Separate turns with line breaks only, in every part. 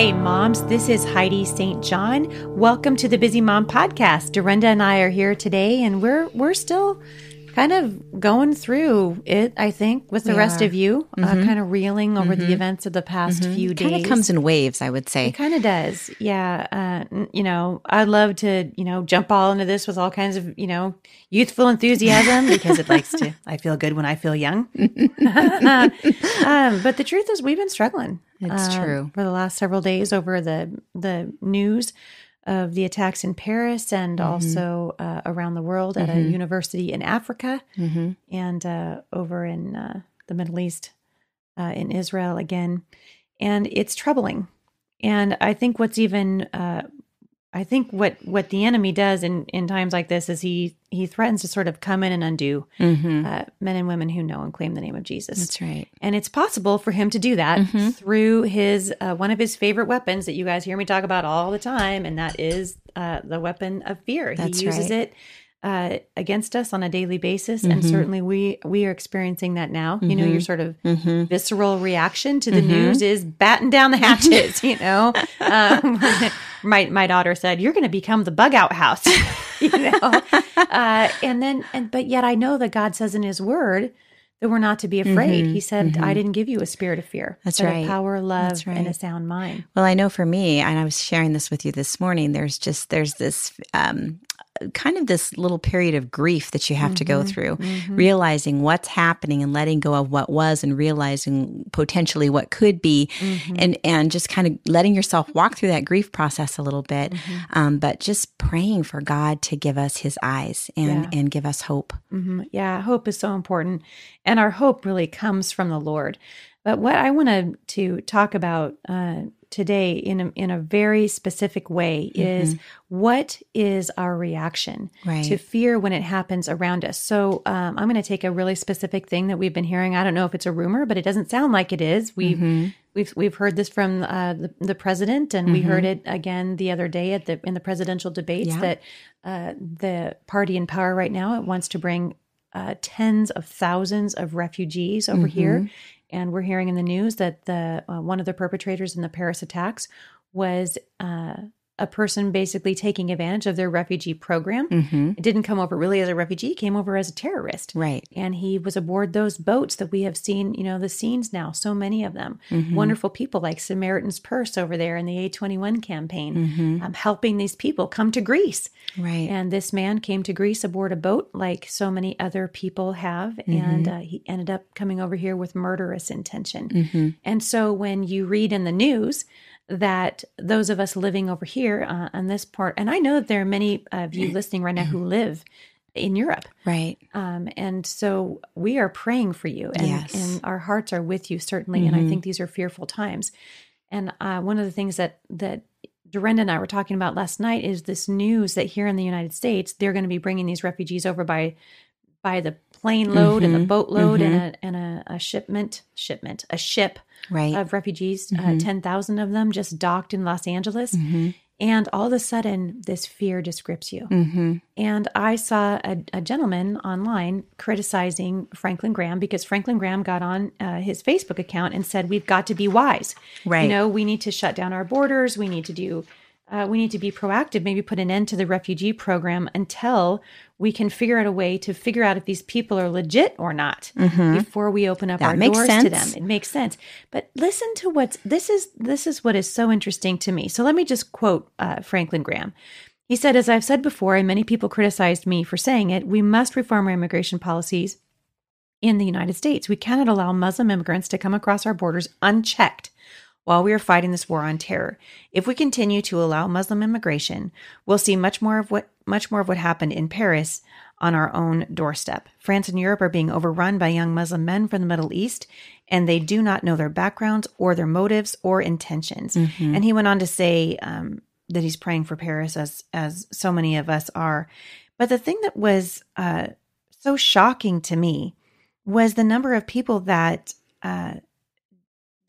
Hey, moms, this is Heidi St. John. Welcome to the Busy Mom Podcast. Dorinda and I are here today, and we're we're still kind of going through it, I think, with the
We
rest
are.
of you, uh, kind of reeling over the events of the past few days.
It kind of comes in waves, I would say.
It kind of does. Yeah. Uh, you know, I'd love to, you know, jump all into this with all kinds of, you know, youthful enthusiasm because it likes to, I feel good when I feel young. um, but the truth is, we've been struggling.
It's
uh,
true.
For the last several days over the, the news of the attacks in Paris and
Mm-hmm.
also uh, around the world at a university in Africa
hmm
and uh, over in uh, the Middle East, uh, in Israel again. And it's troubling. And I think what's even, uh, I think what what the enemy does in in times like this is he he threatens to sort of come in and undo
hmm
uh, men and women who know and claim the name of Jesus.
That's right.
And it's possible for him to do that
Mhm.
through his uh, one of his favorite weapons that you guys hear me talk about all the time, and that is uh, the weapon of fear.
That's
he uses
right.
it uh, against us on a daily basis, and
Mhm.
certainly we we are experiencing that now. You know, your sort of
hmm
visceral reaction to the
Mhm.
news is batten down the hatches. you know, um, my my daughter said, "You're going to become the bug out house." you know, uh, and then and but yet I know that God says in His Word that we're not to be afraid.
Mhm.
He said,
Mhm.
"I didn't give you a spirit of fear,
That's right.
power, love,
That's
and a sound mind."
Well, I know for me, and I was sharing this with you this morning. There's just there's this um, kind of this little period of grief that you have to go
Mhm.
through,
Mhm.
realizing what's happening and letting go of what was, and realizing potentially what could be,
Mhm.
and and just kind of letting yourself walk through that grief process a little bit.
Mhm.
Um, but just praying for God to give us His eyes and
Yeah.
and give us hope.
hmm Yeah, hope is so important. And our hope really comes from the Lord. But what I wanted to talk about uh, today in a, in a very specific way is what is our reaction
Right.
to fear when it happens around us. So um, I'm going to take a really specific thing that we've been hearing. I don't know if it's a rumor, but it doesn't sound like it is. We've
Mhm.
We've we've heard this from uh, the the president, and we heard it again the other day at the in the presidential debates
Yeah.
that uh, the party in power right now it wants to bring uh, tens of thousands of refugees over here, and we're hearing in the news that the uh, one of the perpetrators in the Paris attacks was uh, a person basically taking advantage of their refugee program.
Mhm.
It didn't come over really as a refugee; came over as a terrorist
Right.
and he was aboard those boats that we have seen, you know, the scenes now, so many of them.
Mhm.
Wonderful people like Samaritan's Purse over there in the A21 campaign,
Mhm.
um, helping these people come to Greece.
Right.
And this man came to Greece aboard a boat like so many other people have. And uh, he ended up coming over here with murderous intention.
Mhm.
And so when you read in the news that those of us living over here uh, on this part, and I know that there are many of you listening right now who live in Europe.
Right.
Um, and so we are praying for you, and,
Yes.
and our hearts are with you certainly. And I
Mhm.
think these are fearful times. And uh, one of the things that that Dorinda and I were talking about last night is this news that here in the United States they're going to be bringing these refugees over by by the plane load and the boat load and a and a, a shipment shipment a ship
Right.
of refugees. Uh,
Mhm.
Ten thousand of them just docked in Los Angeles,
Mhm.
and all of a sudden this fear just grips you.
Mhm.
And I saw a, a gentleman online criticizing Franklin Graham because Franklin Graham got on uh, his Facebook account and said, "We've got to be wise.
Right.
You know, we need to shut down our borders. We need to do." Uh, we need to be proactive, maybe put an end to the refugee program until we can figure out a way to figure out if these people are legit or not before we open up
Mm-hmm. That
our doors to them. It makes sense. But listen to what's this is this is what is so interesting to me. So let me just quote uh, Franklin Graham. He said, as I've said before, and many people criticized me for saying it, we must reform our immigration policies in the United States. We cannot allow Muslim immigrants to come across our borders unchecked while we are fighting this war on terror. If we continue to allow Muslim immigration, we'll see much more of what much more of what happened in Paris on our own doorstep. France and Europe are being overrun by young Muslim men from the Middle East, and they do not know their backgrounds or their motives or intentions. And he went on to say um, that he's praying for Paris, as as so many of us are. But the thing that was uh, so shocking to me was the number of people that uh,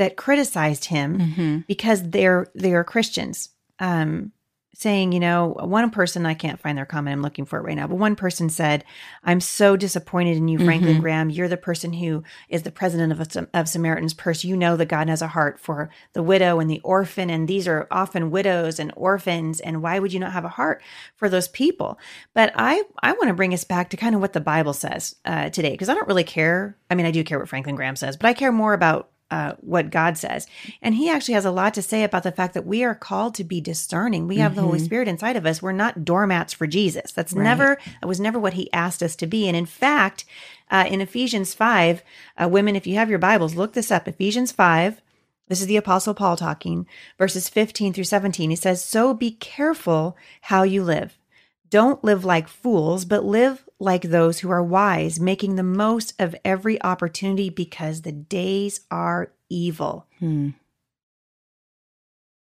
that criticized him
Mhm.
because they're they are Christians. Um, saying, you know, one person, I can't find their comment, I'm looking for it right now, but one person said, I'm so disappointed in you, Franklin
Mm-hmm.
Graham. You're the person who is the president of, of Samaritan's Purse. You know that God has a heart for the widow and the orphan, and these are often widows and orphans. And why would you not have a heart for those people? But I, I want to bring us back to kind of what the Bible says uh, today, because I don't really care. I mean, I do care what Franklin Graham says, but I care more about uh, what God says. And he actually has a lot to say about the fact that we are called to be discerning. We have the Holy Spirit inside of us. We're not doormats for Jesus. That's never, that was never what he asked us to be. And in fact, uh, in Ephesians 5, uh, women, if you have your Bibles, look this up. Ephesians 5, this is the Apostle Paul talking, verses 15 through 17. He says, So be careful how you live. Don't live like fools, but live like those who are wise, making the most of every opportunity because the days are evil.
Hmm.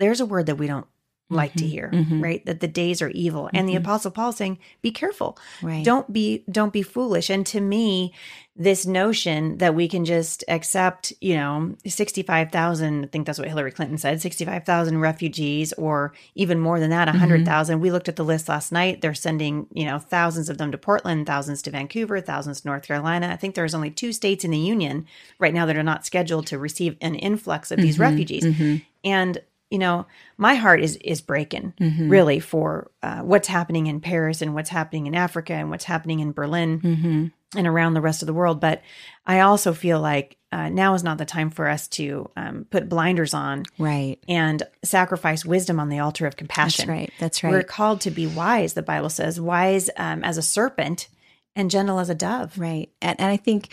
There's a word that we don't like to
Mhm,
hear,
mhm.
right? That the days are evil. And the
Mhm.
apostle Paul saying, be careful.
Right.
Don't be don't be foolish. And to me, this notion that we can just accept, you know, 65,000, I think that's what Hillary Clinton said, 65,000 refugees or even more than that, 100,000. We looked at the list last night. They're sending, you know, thousands of them to Portland, thousands to Vancouver, thousands to North Carolina. I think there's only two states in the union right now that are not scheduled to receive an influx of these refugees.
Mhm.
And you know, my heart is is breaking
Mhm.
really for uh, what's happening in Paris and what's happening in Africa and what's happening in Berlin
Mhm.
and around the rest of the world. But I also feel like uh, now is not the time for us to um, put blinders on
Right.
and sacrifice wisdom on the altar of compassion.
That's right. That's right.
We're called to be wise. The Bible says, wise um, as a serpent and gentle as a dove.
Right. And, and I think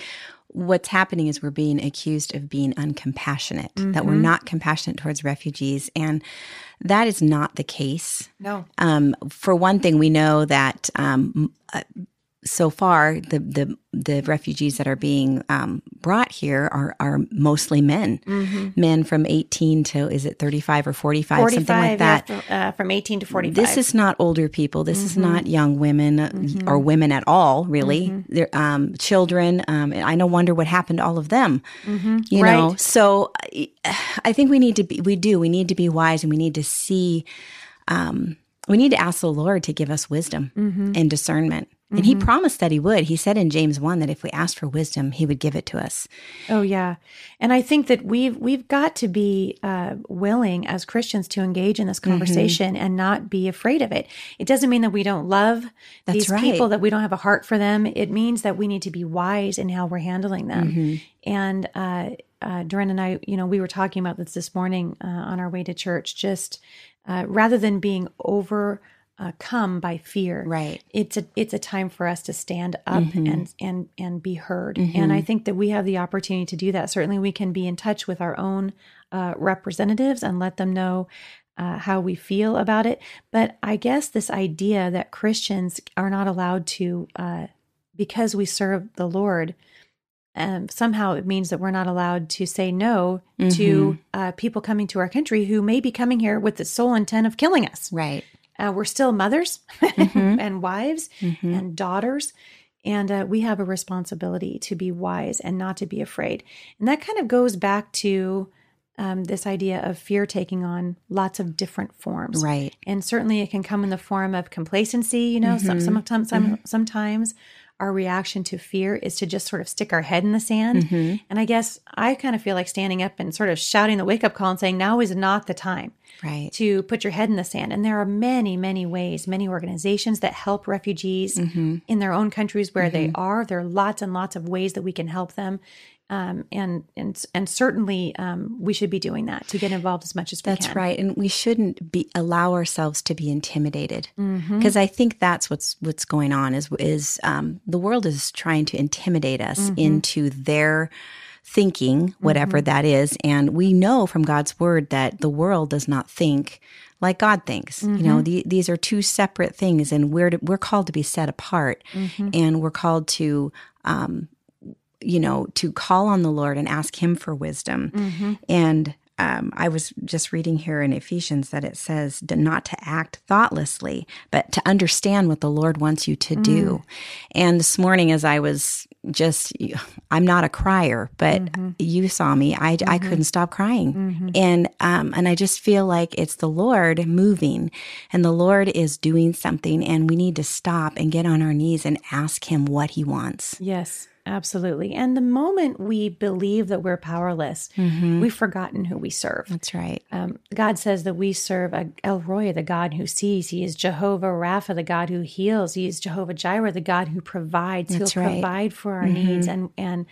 what's happening is we're being accused of being uncompassionate, that we're
Mhm.
not compassionate towards refugees. And that is not the case.
No.
Um, for one thing, we know that um, uh, so far the, the the refugees that are being um, brought here are are mostly men,
Mm-hmm.
men from eighteen to is it thirty five or forty five, something like that.
yeah, fr- uh, from 18 to 45.
This is not older people. This is not young women uh, or women at all, really. They're um, children. Um, I no wonder what happened to all of them.
Mhm.
You
Right.
know, so I- I think we need to be. We do. We need to be wise, and we need to see. Um, we need to ask the Lord to give us wisdom
Mhm.
and discernment. And He promised that He would. He said in James one that if we asked for wisdom, He would give it to us.
Oh yeah, and I think that we've we've got to be uh, willing as Christians to engage in this
Mm-hmm.
conversation and not be afraid of it. It doesn't mean that we don't love
That's
these
right.
people, that we don't have a heart for them. It means that we need to be wise in how we're handling them.
Mm-hmm.
And uh, uh, Dorinda and I, you know, we were talking about this this morning uh, on our way to church. Just uh, rather than being over. Uh, come by fear,
Right.
it's a it's a time for us to stand up
Mm-hmm.
and and and be heard and i think that we have the opportunity to do that certainly we can be in touch with our own uh, representatives and let them know uh, how we feel about it but i guess this idea that christians are not allowed to uh, because we serve the lord um, somehow it means that we're not allowed to say no
Mm-hmm.
to uh, people coming to our country who may be coming here with the sole intent of killing us
Right.
Uh, we're still mothers
Mhm.
and wives
Mhm.
and daughters. And uh, we have a responsibility to be wise and not to be afraid. And that kind of goes back to um, this idea of fear taking on lots of different forms.
Right.
And certainly it can come in the form of complacency. You know, some, sometimes, some, sometimes our reaction to fear is to just sort of stick our head in the sand.
Mhm.
And I guess I kind of feel like standing up and sort of shouting the wake up call and saying, now is not the time
Right.
to put your head in the sand. And there are many, many ways, many organizations that help refugees
Mm-hmm.
in their own countries where they are. There are lots and lots of ways that we can help them. Um, and and and certainly um, we should be doing that to get involved as much as we
That's
can.
right, and we shouldn't be allow ourselves to be intimidated because I think that's what's what's going on is is um, the world is trying to intimidate us
Mm-hmm.
into their thinking, whatever that is, and we know from God's word that the world does not think like God thinks. You
Mm-hmm.
know, the, these are two separate things, and we're to, we're called to be set apart,
Mm-hmm.
and we're called to. Um, you know, to call on the Lord and ask Him for wisdom.
Mm-hmm.
And um, I was just reading here in Ephesians that it says not to act thoughtlessly, but to understand what the Lord wants you to do. And this morning, as I was just I'm not a crier, but mm-hmm. you saw me. I mm-hmm. I couldn't stop crying, mm-hmm. and um and I just feel like it's the Lord moving, and the Lord is doing something, and we need to stop and get on our knees and ask Him what He wants.
Yes. Absolutely. And the moment we believe that we're powerless, mm-hmm. we've forgotten who we serve.
That's right.
Um, God says that we serve a El Roi, the God who sees. He is Jehovah Rapha, the God who heals. He is Jehovah Jireh, the God who provides. That's He'll right. provide for our mm-hmm. needs. And and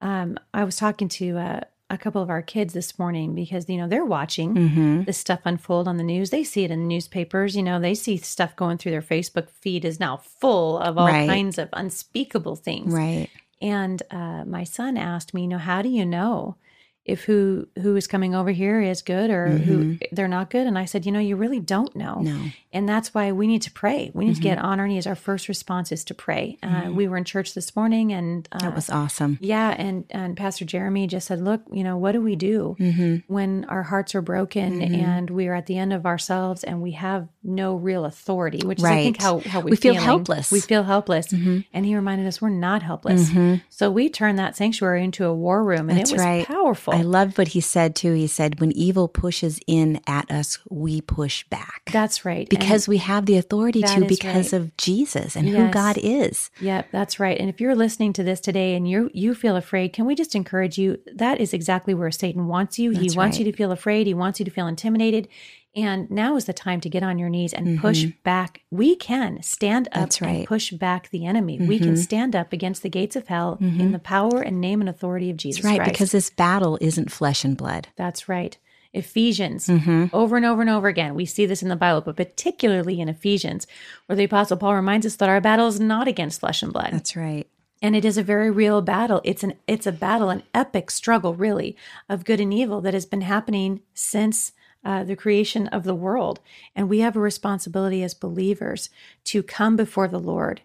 um, I was talking to uh, a couple of our kids this morning because you know they're watching mm-hmm. this stuff unfold on the news. They see it in the newspapers. You know, they see stuff going through their Facebook feed is now full of all right. kinds of unspeakable things.
Right.
And uh, my son asked me, you know, how do you know if who who is coming over here is good or mm-hmm. who they're not good? And I said, you know, you really don't know.
No.
And that's why we need to pray. We need mm-hmm. to get mm-hmm. on our knees. Our first response is to pray. Uh, mm-hmm. Uh, we were in church this morning, and
uh, that was awesome.
Yeah, and and Pastor Jeremy just said, "Look, you know, what do we do mm-hmm. when our hearts are broken mm-hmm. and we are at the end of ourselves and we have no real authority?" Which right. is, I think, how how we,
we feel helpless.
We feel helpless, and he reminded us we're not helpless. So we turned that sanctuary into a war room, and That's it was right. powerful.
I loved what he said too. He said, "When evil pushes in at us, we push back."
That's right,
because and we have the authority to because right. of Jesus and yes. who God is.
Yep, that's right. And if you're listening to this today and you you feel afraid, can we just encourage you? That is exactly where Satan wants you. That's he wants right. you to feel afraid. He wants you to feel intimidated. And now is the time to get on your knees and mm-hmm. push back. We can stand up right. and push back the enemy. Mm-hmm. We can mm-hmm. stand up against the gates of hell mm-hmm. in the power and name and authority of Jesus
That's right,
Christ.
because this battle isn't flesh and blood.
That's right. Ephesians, mm-hmm. over and over and over again. We see this in the Bible, but particularly in Ephesians, where the Apostle Paul reminds us that our battle is not against flesh and blood.
That's right.
And it is a very real battle. It's an it's a battle, an epic struggle, really, of good and evil that has been happening since uh, the creation of the world. And we have a responsibility as believers to come before the Lord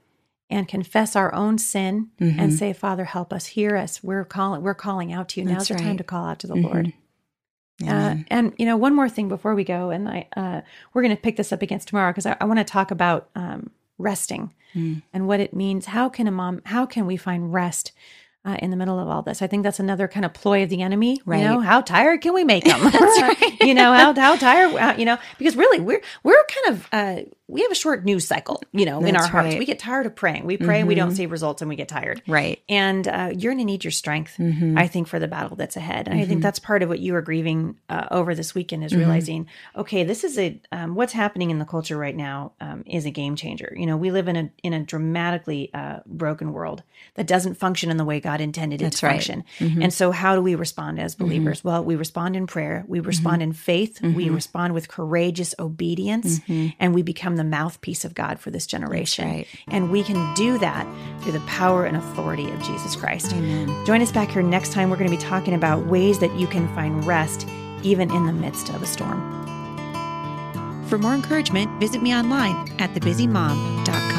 and confess our own sin mm-hmm. and say, Father, help us, hear us. We're calling, we're calling out to you. That's Now's right. the time to call out to the mm-hmm. Lord. Uh, and you know, one more thing before we go, and I uh, we're going to pick this up against tomorrow because I, I want to talk about um, resting mm. and what it means. How can a mom? How can we find rest uh, in the middle of all this. I think that's another kind of ploy of the enemy. Right. You know, how tired can we make them? you know, how how tired? Uh, you know, because really we're we're kind of uh, we have a short news cycle, you know, That's in our hearts. Right. We get tired of praying. We pray, mm-hmm. we don't mm-hmm. see results, and we get tired.
Right.
And uh, you're going to need your strength, mm-hmm. I think, for the battle that's ahead. And mm-hmm. I think mm-hmm. that's part of what you are grieving uh, over this weekend is mm-hmm. realizing, okay, this is a um, what's happening in the culture right now um, is a game changer. You know, we live in a in a dramatically uh, broken world that doesn't function in the way God intended it that's to right. function. And so, how do we respond as believers? Well, we respond in prayer. We respond in faith. We respond with courageous obedience, and we become the mouthpiece of God for this generation. Right. And we can do that through the power and authority of Jesus Christ.
Amen.
Join us back here next time. We're going to be talking about ways that you can find rest even in the midst of a storm. For more encouragement, visit me online at thebusymom.com.